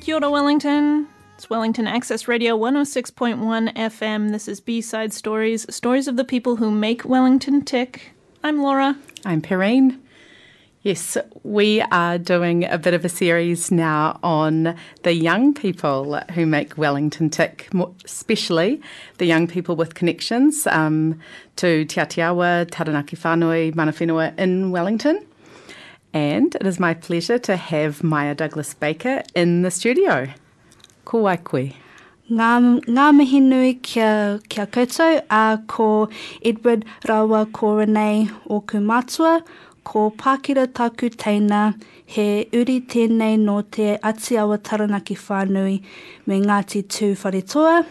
Kia ora, Wellington. It's Wellington Access Radio 106.1 FM. This is B-Side Stories, stories of the people who make Wellington tick. I'm Laura. I'm Perrine. Yes, we are doing a bit of a series now on the young people who make Wellington tick, especially the young people with connections um, to Te Atiawa, Taranaki Whanui, Mana Whenua in Wellington. And it is my pleasure to have Maya Douglas Baker in the studio. Ko wai koe. Ngā, ngā mihi nui kia, kia koutou, a ko Edward Rawa ko Renee Kumatua, ko Pākira Taku Teina, he uri tēnei no te Atiawa Taranaki Whānui me Ngāti Tū Wharetoa,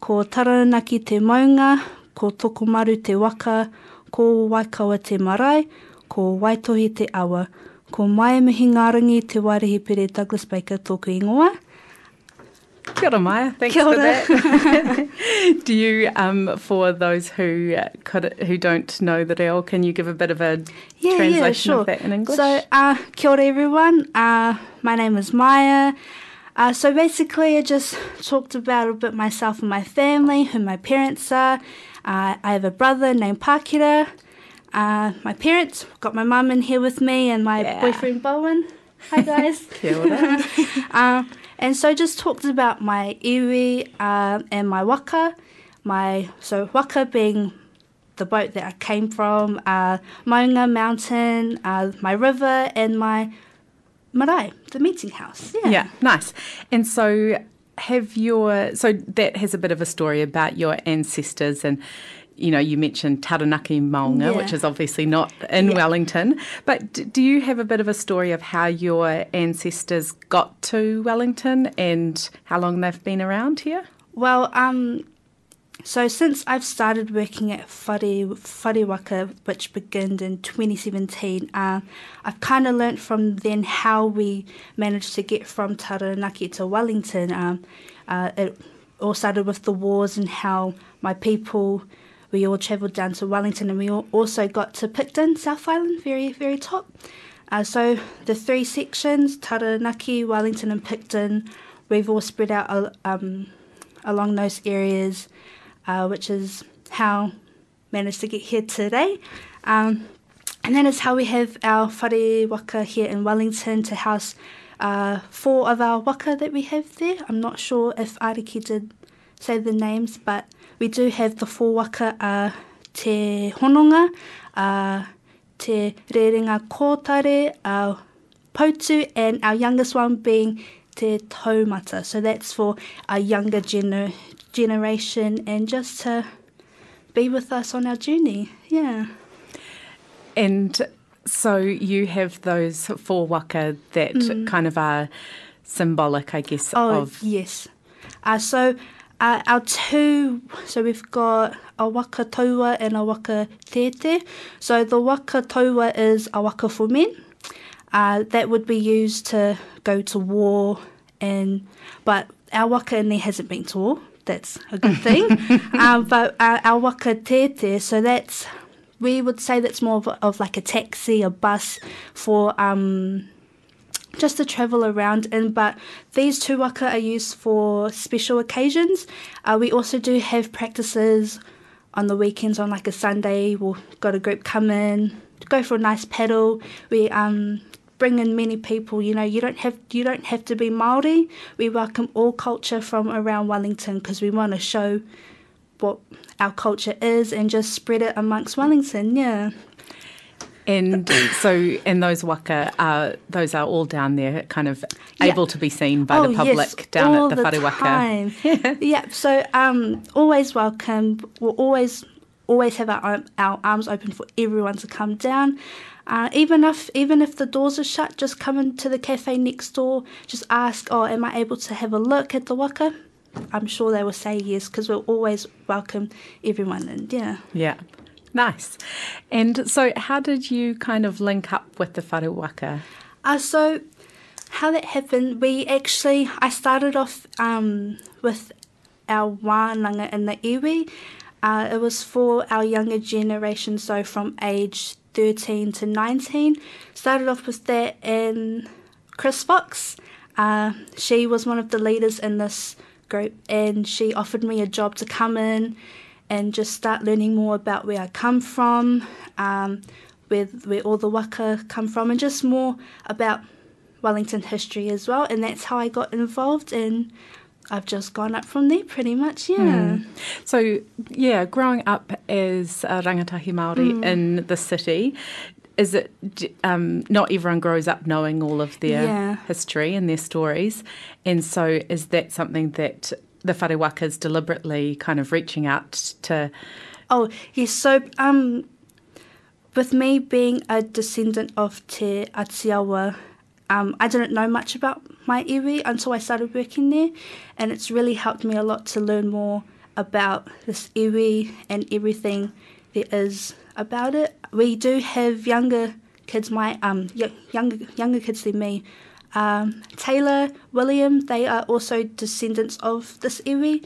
ko Taranaki te Maunga, ko Tokomaru te Waka, ko Waikawa te Marae, ko Waitohi te Awa, ko Mai Mihi Ngārangi te Wairehi Pere Douglas Baker tōku ingoa. Kia ora, Maya. Thanks Kia ora. for that. Do you, um, for those who uh, could, who don't know the reo, can you give a bit of a Yeah, translation yeah, sure. of that in English? So, uh, kia ora everyone. Uh, my name is Maya. Uh, so basically, I just talked about a bit myself and my family, who my parents are. Uh, I have a brother named Pakira. Uh, my parents, got my mum in here with me, and my Yeah. boyfriend Bowen. Hi guys. Kia ora. uh, and so just talked about my iwi uh, and my waka. My so waka being the boat that I came from, uh, Maunga Mountain, uh, my river, and my marae, the meeting house. Yeah. Yeah, nice. And so have your so that has a bit of a story about your ancestors and you know, you mentioned Taranaki Maunga, Yeah. which is obviously not in Yeah. Wellington. But d- do you have a bit of a story of how your ancestors got to Wellington and how long they've been around here? Well, um, so since I've started working at Whare, Wharewaka, which began in 2017, uh, I've kind of learnt from then how we managed to get from Taranaki to Wellington. Um, uh, it all started with the wars and how my people, we all travelled down to Wellington and we all also got to Picton, South Island, very, very top. Uh, so the three sections, Taranaki, Wellington and Picton, we've all spread out um, along those areas, uh, which is how managed to get here today. Um, and that is how we have our whare waka here in Wellington to house uh, four of our waka that we have there. I'm not sure if Ariki did say the names, but we do have the four waka uh, Te Hononga, uh, Te Rerenga Kōtare, uh, Pautu, and our youngest one being Te Taumata. So that's for our younger gener- generation and just to be with us on our journey. Yeah. And so you have those four waka that kind of are symbolic, I guess, Mm. Oh, of yes. Uh, so uh, our two, so we've got a waka taua and a waka tete. So the waka taua is a waka for men. Uh, that would be used to go to war, and but our waka in there hasn't been to war. That's a good thing. um, but uh, our waka tete, so that's we would say that's more of, of like a taxi, a bus for um, just to travel around in. But these two waka are used for special occasions. Uh, we also do have practices on the weekends. On like a Sunday, we'll got a group come in, go for a nice paddle. We um bring in many people. You know, you don't have you don't have to be Maori. We welcome all culture from around Wellington because we want to show what our culture is and just spread it amongst Wellington. Yeah. And so, and those waka are those are all down there, kind of Yeah. able to be seen by oh, the public yes, down at the, the waka. time. yeah. So um, always welcome. We'll always always have our our arms open for everyone to come down. Uh, even if even if the doors are shut, just come into the cafe next door. Just ask, "Oh, am I able to have a look at the waka?" I'm sure they will say yes because we'll always welcome everyone. And yeah. Yeah, nice. And so, how did you kind of link up with the whare waka? Uh, so how that happened, we actually, I started off um, with our wānanga in the iwi. Uh, it was for our younger generation, so from age 13 to 19. Started off with that, in Chris Fox, uh, she was one of the leaders in this group, and she offered me a job to come in and just start learning more about where I come from, um, where, where all the waka come from, and just more about Wellington history as well. And that's how I got involved, and I've just gone up from there pretty much, yeah. Mm. So, yeah, growing up as a rangatahi Māori mm. in the city, is it um, not everyone grows up knowing all of their yeah. history and their stories, and so is that something that the whare is deliberately kind of reaching out to? Oh yes, so um, with me being a descendant of Te Atiawa, um, I didn't know much about my iwi until I started working there, and it's really helped me a lot to learn more about this iwi and everything there is about it. We do have younger kids, my um younger younger kids than me. Um, Taylor, William, they are also descendants of this iwi.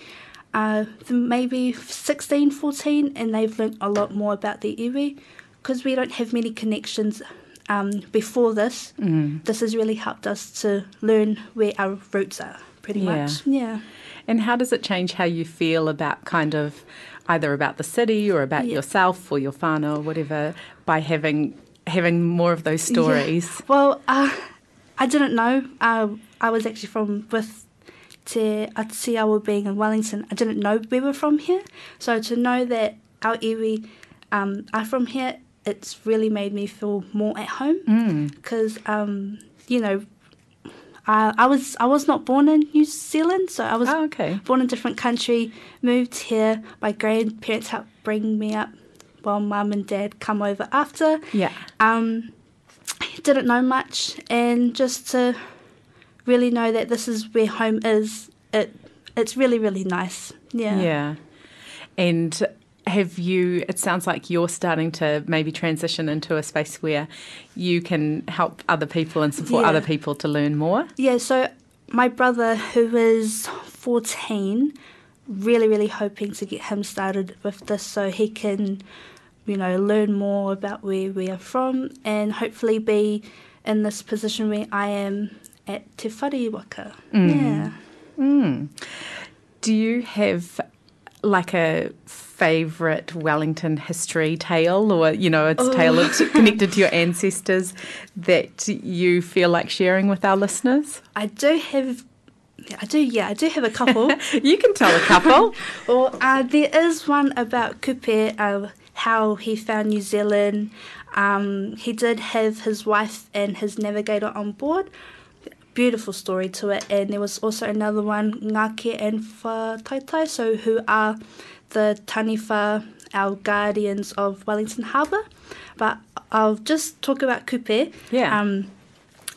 Uh, maybe 16, 14, and they've learnt a lot more about the iwi because we don't have many connections um, before this. Mm. This has really helped us to learn where our roots are, pretty yeah. much. Yeah. And how does it change how you feel about kind of either about the city or about yeah. yourself or your whānau or whatever by having having more of those stories? Yeah. Well, uh, I didn't know. Uh, I was actually from with Te Atiawa being in Wellington. I didn't know we were from here. So to know that our iwi um, are from here, it's really made me feel more at home because mm. um, you know I, I was I was not born in New Zealand, so I was oh, okay. born in a different country. Moved here. My grandparents helped bring me up, while mum and dad come over after. Yeah. Um, didn't know much, and just to really know that this is where home is, it it's really really nice. Yeah. Yeah. And have you it sounds like you're starting to maybe transition into a space where you can help other people and support yeah. other people to learn more yeah so my brother who is 14 really really hoping to get him started with this so he can you know learn more about where we are from and hopefully be in this position where i am at te whare waka mm. yeah mm. do you have like a favourite Wellington history tale, or you know, it's oh. tailored connected to your ancestors that you feel like sharing with our listeners? I do have. I do, yeah, I do have a couple. you can tell a couple. well, uh, there is one about Kupe, uh, how he found New Zealand. Um, he did have his wife and his navigator on board beautiful story to it. And there was also another one, Ngake and Whataitai, so who are the Taniwha, our guardians of Wellington Harbour. But I'll just talk about Kupe. Yeah. Um,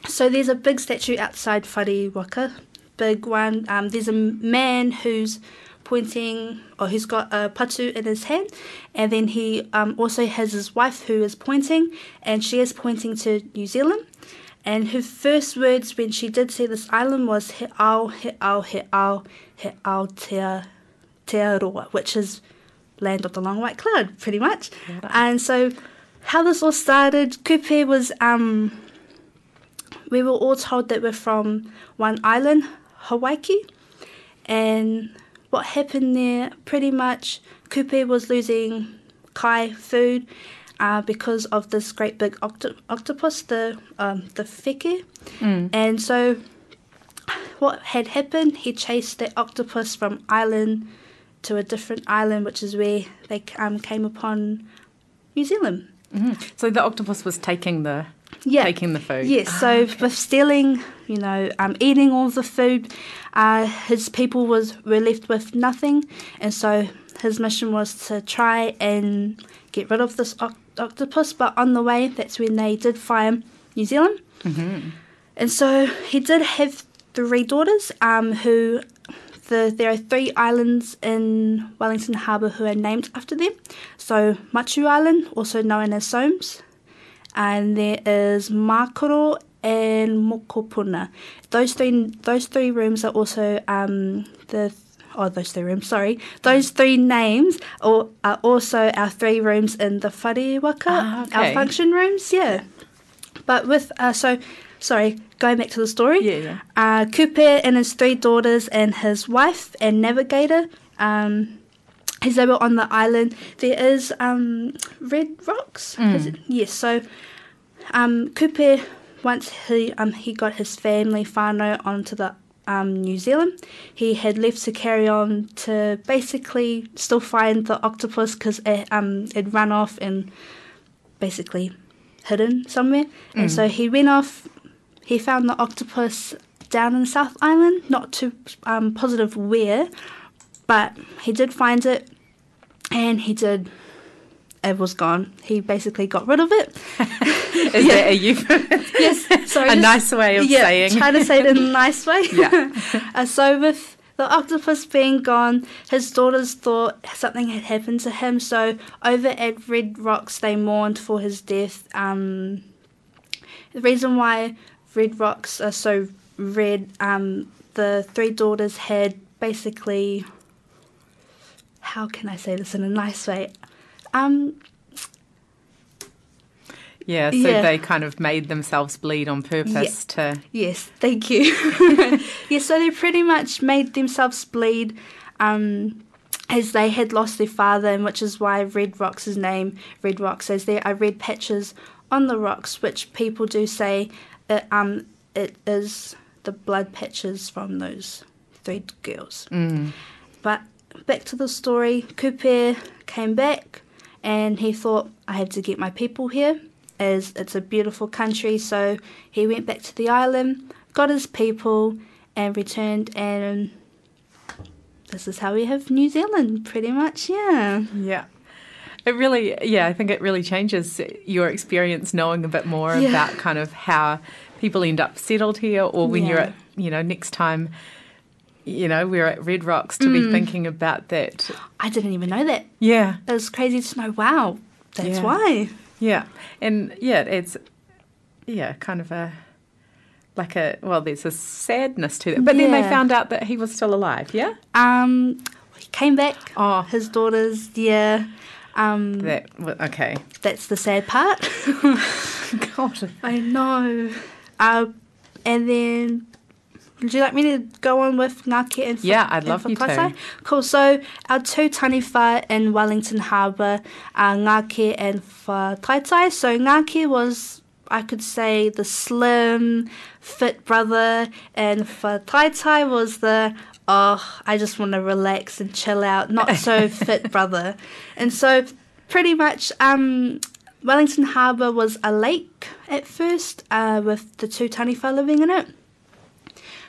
so there's a big statue outside Whare Waka, big one. Um, there's a man who's pointing, or he's got a patu in his hand, and then he um, also has his wife who is pointing, and she is pointing to New Zealand. And her first words when she did see this island was he ao, he ao, he ao, he ao te, te aroa, which is land of the long white cloud, pretty much. Yeah. And so how this all started, Kupe was, um, we were all told that we're from one island, Hawaii. And what happened there, pretty much, Kupe was losing kai food uh, because of this great big octo- octopus, the um, the feke. Mm. And so, what had happened? He chased the octopus from island to a different island, which is where they um, came upon New Zealand. Mm-hmm. So the octopus was taking the yeah. taking the food. Yes. so okay. with stealing, you know, um, eating all the food, uh, his people was were left with nothing, and so his mission was to try and get rid of this octopus. But on the way, that's when they did find New Zealand. Mm-hmm. And so he did have three daughters um, who the, there are three islands in Wellington Harbour who are named after them. So Matiu Island, also known as Somes, and there is Makaro and Mokopuna. Those three those three rooms are also um, the oh, those three rooms, sorry, those three names are, are also our three rooms in the whare waka, Ah, our function rooms, yeah. But with, uh, so, sorry, going back to the story. Yeah, yeah. Uh, Kupe and his three daughters and his wife and navigator, um, as they were on the island, there is um, red rocks. Is it? Yes, so um, Kupe, once he um, he got his family whānau onto the um, New Zealand, he had left to carry on to basically still find the octopus because it um it run off and basically hidden somewhere, and so he went off. He found the octopus down in South Island, not too um, positive where, but he did find it, and he did. It was gone. He basically got rid of it. Is that a euphemism? yes, sorry. a just- nice way of yeah, saying. trying to say it in a nice way. Yeah. uh, so with the octopus being gone, his daughters thought something had happened to him. So over at Red Rocks, they mourned for his death. Um, the reason why Red Rocks are so red, um, the three daughters had basically. How can I say this in a nice way? Um, Yeah, so Yeah. they kind of made themselves bleed on purpose to. Yes, thank you. yes, so they pretty much made themselves bleed um, as they had lost their father, and which is why Red Rocks is named Red Rocks, as there are red patches on the rocks, which people do say it, um, it is the blood patches from those three girls. Mm. But back to the story, Kupe came back and he thought, I have to get my people here as it's a beautiful country. So he went back to the island, got his people, and returned. And this is how we have New Zealand, pretty much, yeah. Yeah. It really, yeah, I think it really changes your experience knowing a bit more Yeah. about kind of how people end up settled here or when you're at, you know, next time, you know, we're at Red Rocks to Mm. be thinking about that. I didn't even know that. Yeah. It was crazy to know, wow, that's Yeah. why. Yeah. And yeah, it's, yeah, kind of a, like a, well, there's a sadness to it. But then they found out that he was still alive, yeah? Um, he came back. Oh. His daughters, yeah. Um, That, okay. that's the sad part. God. I know. Uh, and then, would you like me to go on with Ngake and Yeah, I'd love you to. Cool. So our two taniwha in Wellington Harbour are Ngake and Whataitai. So Ngake was, I could say, the slim, fit brother, and Whataitai was the oh, I just want to relax and chill out, not so fit brother. And so, pretty much, um, Wellington Harbour was a lake at first, uh, with the two taniwha living in it.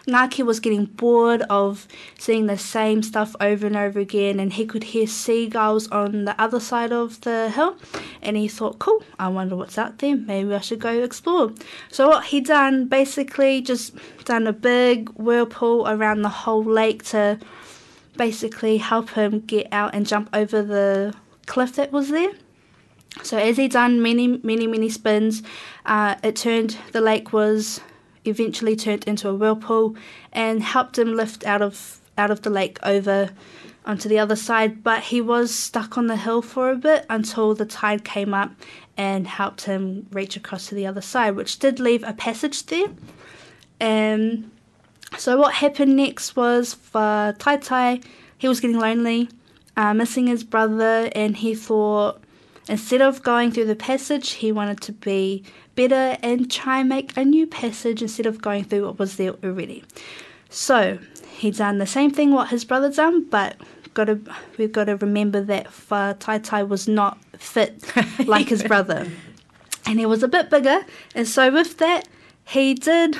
Ngake was getting bored of seeing the same stuff over and over again, and he could hear seagulls on the other side of the hill. And he thought, cool, I wonder what's out there. Maybe I should go explore. So, what he done basically just done a big whirlpool around the whole lake to basically help him get out and jump over the cliff that was there. So as he done many, many, many spins, uh, it turned the lake was eventually turned into a whirlpool and helped him lift out of out of the lake over onto the other side. But he was stuck on the hill for a bit until the tide came up and helped him reach across to the other side, which did leave a passage there. Um, so what happened next was Whataitai, he was getting lonely, uh, missing his brother, and he thought instead of going through the passage, he wanted to be better and try and make a new passage instead of going through what was there already. So he done the same thing what his brother done, but got to we've got to remember that Whataitai was not fit like his brother, and he was a bit bigger, and so with that he did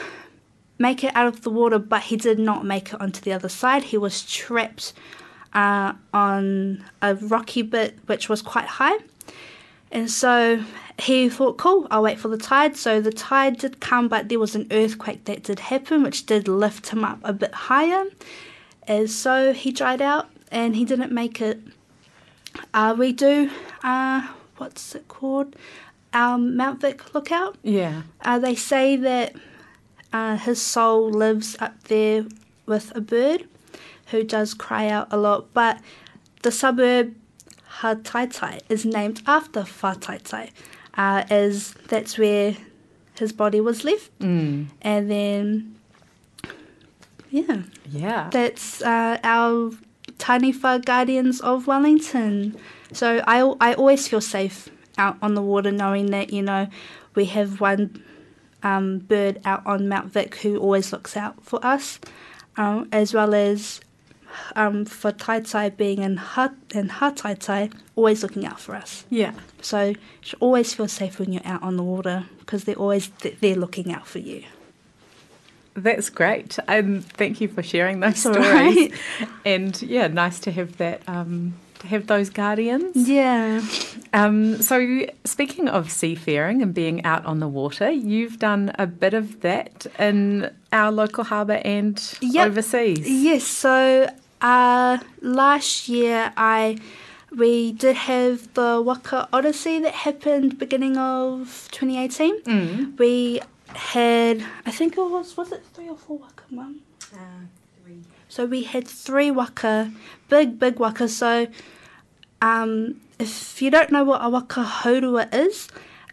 make it out of the water, but he did not make it onto the other side. He was trapped uh, on a rocky bit which was quite high. And so he thought, cool, I'll wait for the tide. So the tide did come, but there was an earthquake that did happen, which did lift him up a bit higher. And so he dried out and he didn't make it. Uh, we do, uh, what's it called? Our Mount Vic lookout. Yeah. Uh, they say that uh, his soul lives up there with a bird, who does cry out a lot. But the suburb Hataitai is named after Whataitai, uh, as that's where his body was left. Mm. And then, yeah, Yeah. that's uh, our taniwha guardians of Wellington. So I, I always feel safe out on the water knowing that, you know, we have one um, bird out on Mount Vic who always looks out for us, um, as well as um, Whataitai being in Ha in Hataitai, always looking out for us. yeah. So you should always feel safe when you're out on the water because they're always they're looking out for you. That's great. And thank you for sharing those That's stories. right. And yeah, nice to have that um, to have those guardians. Yeah. Um, so speaking of seafaring and being out on the water, you've done a bit of that in our local harbour and Yep. overseas. Yes, so uh, last year I we did have the Waka Odyssey that happened beginning of 2018. Mm. We had I think it was was it three or four Waka mum? Three. So we had three waka, big big waka. So um, if you don't know what a waka hourua is,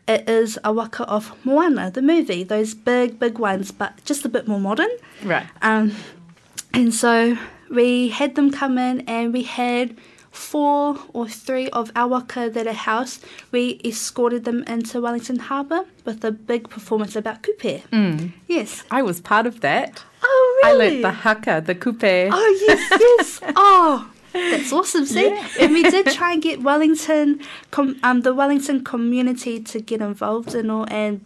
it is a waka of Moana, the movie. Those big big ones, but just a bit more modern. Right. Um, and so we had them come in and we had four or three of our waka that are housed. We escorted them into Wellington Harbour with a big performance about kupe. Mm. Yes. I was part of that. Oh, really? I learnt the haka, the kupe. Oh, yes, yes. oh, that's awesome. See? Yeah. And we did try and get Wellington, com- um, the Wellington community to get involved and all. And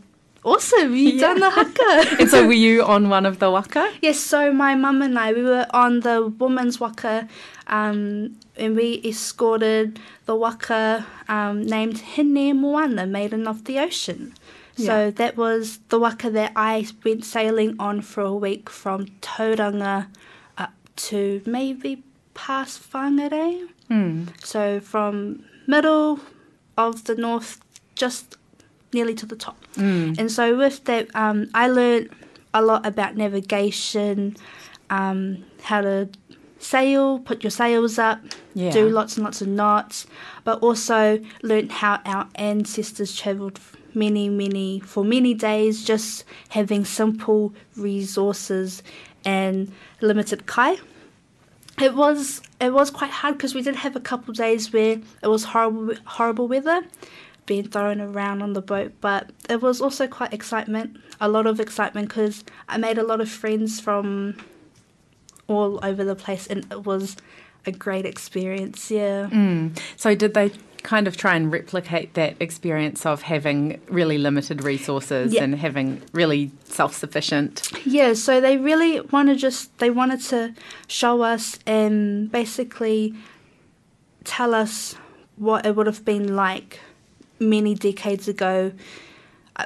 awesome, you done the haka. and so were you on one of the waka? Yes, so my mum and I, we were on the woman's waka um, and we escorted the waka um, named Hine Moana, Maiden of the Ocean. So Yeah. that was the waka that I went sailing on for a week from Tauranga up to maybe past Whangarei. Mm. So from middle of the north, just nearly to the top. Mm. And so with that, um, I learned a lot about navigation, um, how to sail, put your sails up, Yeah. do lots and lots of knots, but also learned how our ancestors travelled many, many, for many days, just having simple resources and limited kai. It was it was quite hard because we did have a couple days where it was horrible horrible weather, being thrown around on the boat. But it was also quite excitement, a lot of excitement because I made a lot of friends from all over the place, and it was a great experience. Yeah. Mm. So did they kind of try and replicate that experience of having really limited resources Yeah. and having really self-sufficient? Yeah, so they really want to just they wanted to show us and basically tell us what it would have been like many decades ago.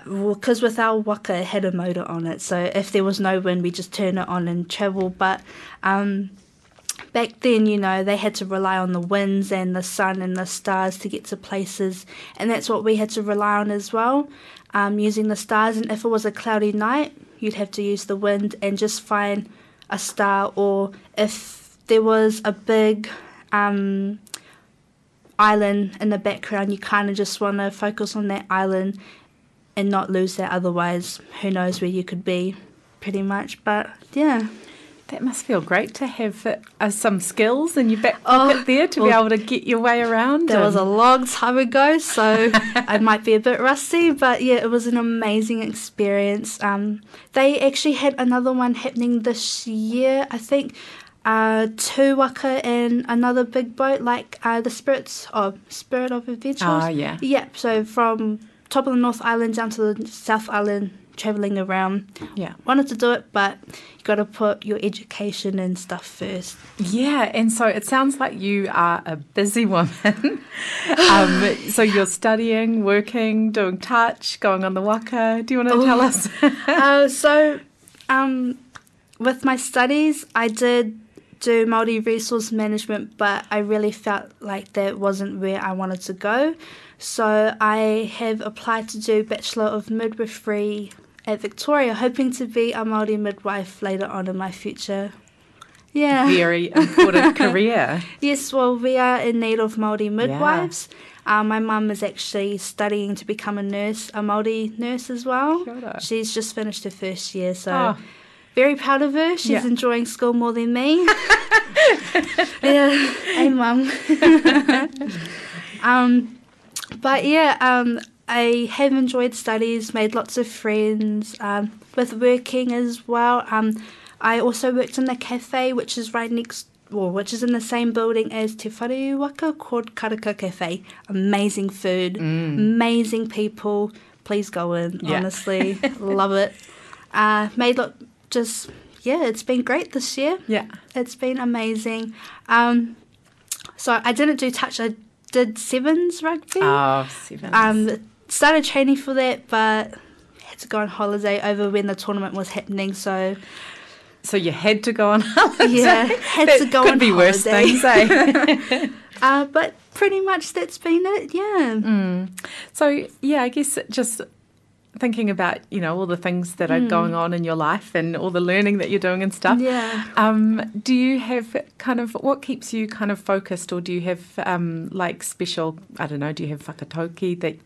Because with our waka, it had a motor on it, so if there was no wind, we just turn it on and travel. But um, back then, you know, they had to rely on the winds and the sun and the stars to get to places, and that's what we had to rely on as well, um, using the stars. And if it was a cloudy night, you'd have to use the wind and just find a star, or if there was a big um, island in the background, you kind of just want to focus on that island and not lose that. Otherwise, who knows where you could be, pretty much. But yeah. That must feel great to have uh, some skills in your back Oh, pocket there to be able to get your way around. That was a and- long time ago, so I might be a bit rusty, but yeah, it was an amazing experience. Um, they actually had another one happening this year, I think. Uh, two waka and another big boat, like uh, the Spirits of Spirit of Adventures. Ah, yeah. Yeah, so from top of the North Island down to the South Island, traveling around. Yeah. Wanted to do it, but you got to put your education and stuff first. Yeah, and so it sounds like you are a busy woman. um, so you're studying, working, doing touch, going on the waka. Do you want to Oh. tell us? uh, so, um, with my studies, I did do multi resource management, but I really felt like that wasn't where I wanted to go. So I have applied to do Bachelor of Midwifery at Victoria, hoping to be a multi midwife later on in my future. Yeah. very important career. Yes, well, we are in need of Māori midwives. Uh, my mum is actually studying to become a nurse, a Māori nurse as well. She's just finished her first year, so Oh. Very proud of her. She's Yeah. enjoying school more than me. yeah, hey mum. um, but yeah, um, I have enjoyed studies, made lots of friends um, with working as well. Um, I also worked in the cafe, which is right next, well, which is in the same building as Te Whare Waka called Karaka Cafe. Amazing food, amazing people. Please go in. Yeah. Honestly, love it. Uh, made lot just yeah, it's been great this year. Yeah. It's been amazing. Um, so I didn't do touch. I did sevens rugby. Oh, sevens. Um, started training for that, but had to go on holiday over when the tournament was happening. So so you had to go on holiday. yeah, had That to go could on be worse holiday. things, eh? Uh, but pretty much that's been it. Yeah. Mm. So yeah, I guess just thinking about you know all the things that are going on in your life and all the learning that you're doing and stuff. Yeah. Um, do you have kind of what keeps you kind of focused, or do you have um, like special? I don't know. Do you have whakatauki that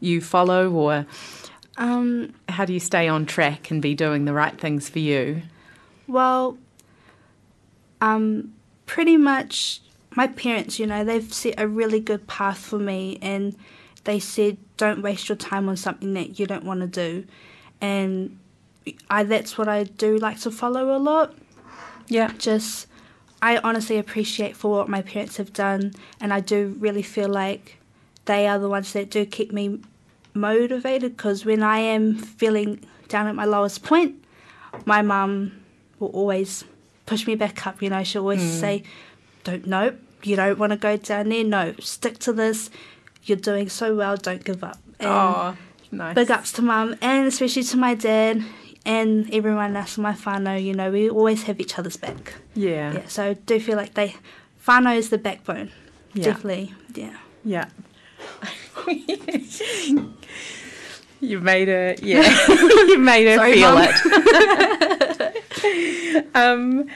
you follow, or Um, how do you stay on track and be doing the right things for you? Well, um, pretty much my parents, you know, they've set a really good path for me and they said don't waste your time on something that you don't want to do. And I that's what I do like to follow a lot. Yeah. Just I honestly appreciate for what my parents have done and I do really feel like they are the ones that do keep me motivated because when I am feeling down at my lowest point, my mum will always push me back up. You know, she'll always hmm. say, "Don't nope, you don't want to go down there. No, stick to this. You're doing so well. Don't give up." And Oh, nice. big ups to mum and especially to my dad and everyone else in my whānau. You know, we always have each other's back. Yeah. Yeah, so I do feel like they whānau is the backbone. Yeah. Definitely, yeah. Yeah. you made her, yeah. you made her Sorry, feel it. um,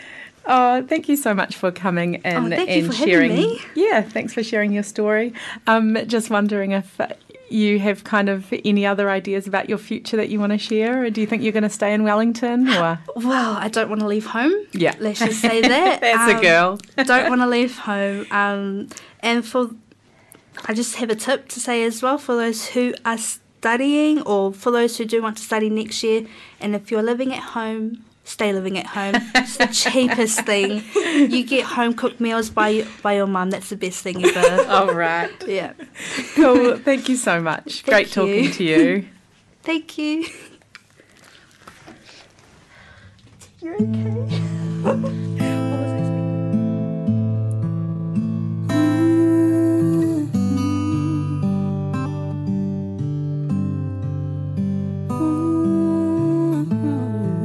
oh, thank you so much for coming and, Oh, and sharing. me. Yeah, thanks for sharing your story. Um, just wondering if you have kind of any other ideas about your future that you want to share, or do you think you're going to stay in Wellington? Or Well, I don't want to leave home. yeah, Let's just say that. That's a Um, girl. don't want to leave home. Um, and for, I just have a tip to say as well for those who are studying or for those who do want to study next year. And if you're living at home, stay living at home. It's the cheapest thing. You get home cooked meals by by your mum. That's the best thing ever. All right. yeah. Cool. Thank you so much. Great Thank talking to you. Thank you. You're okay.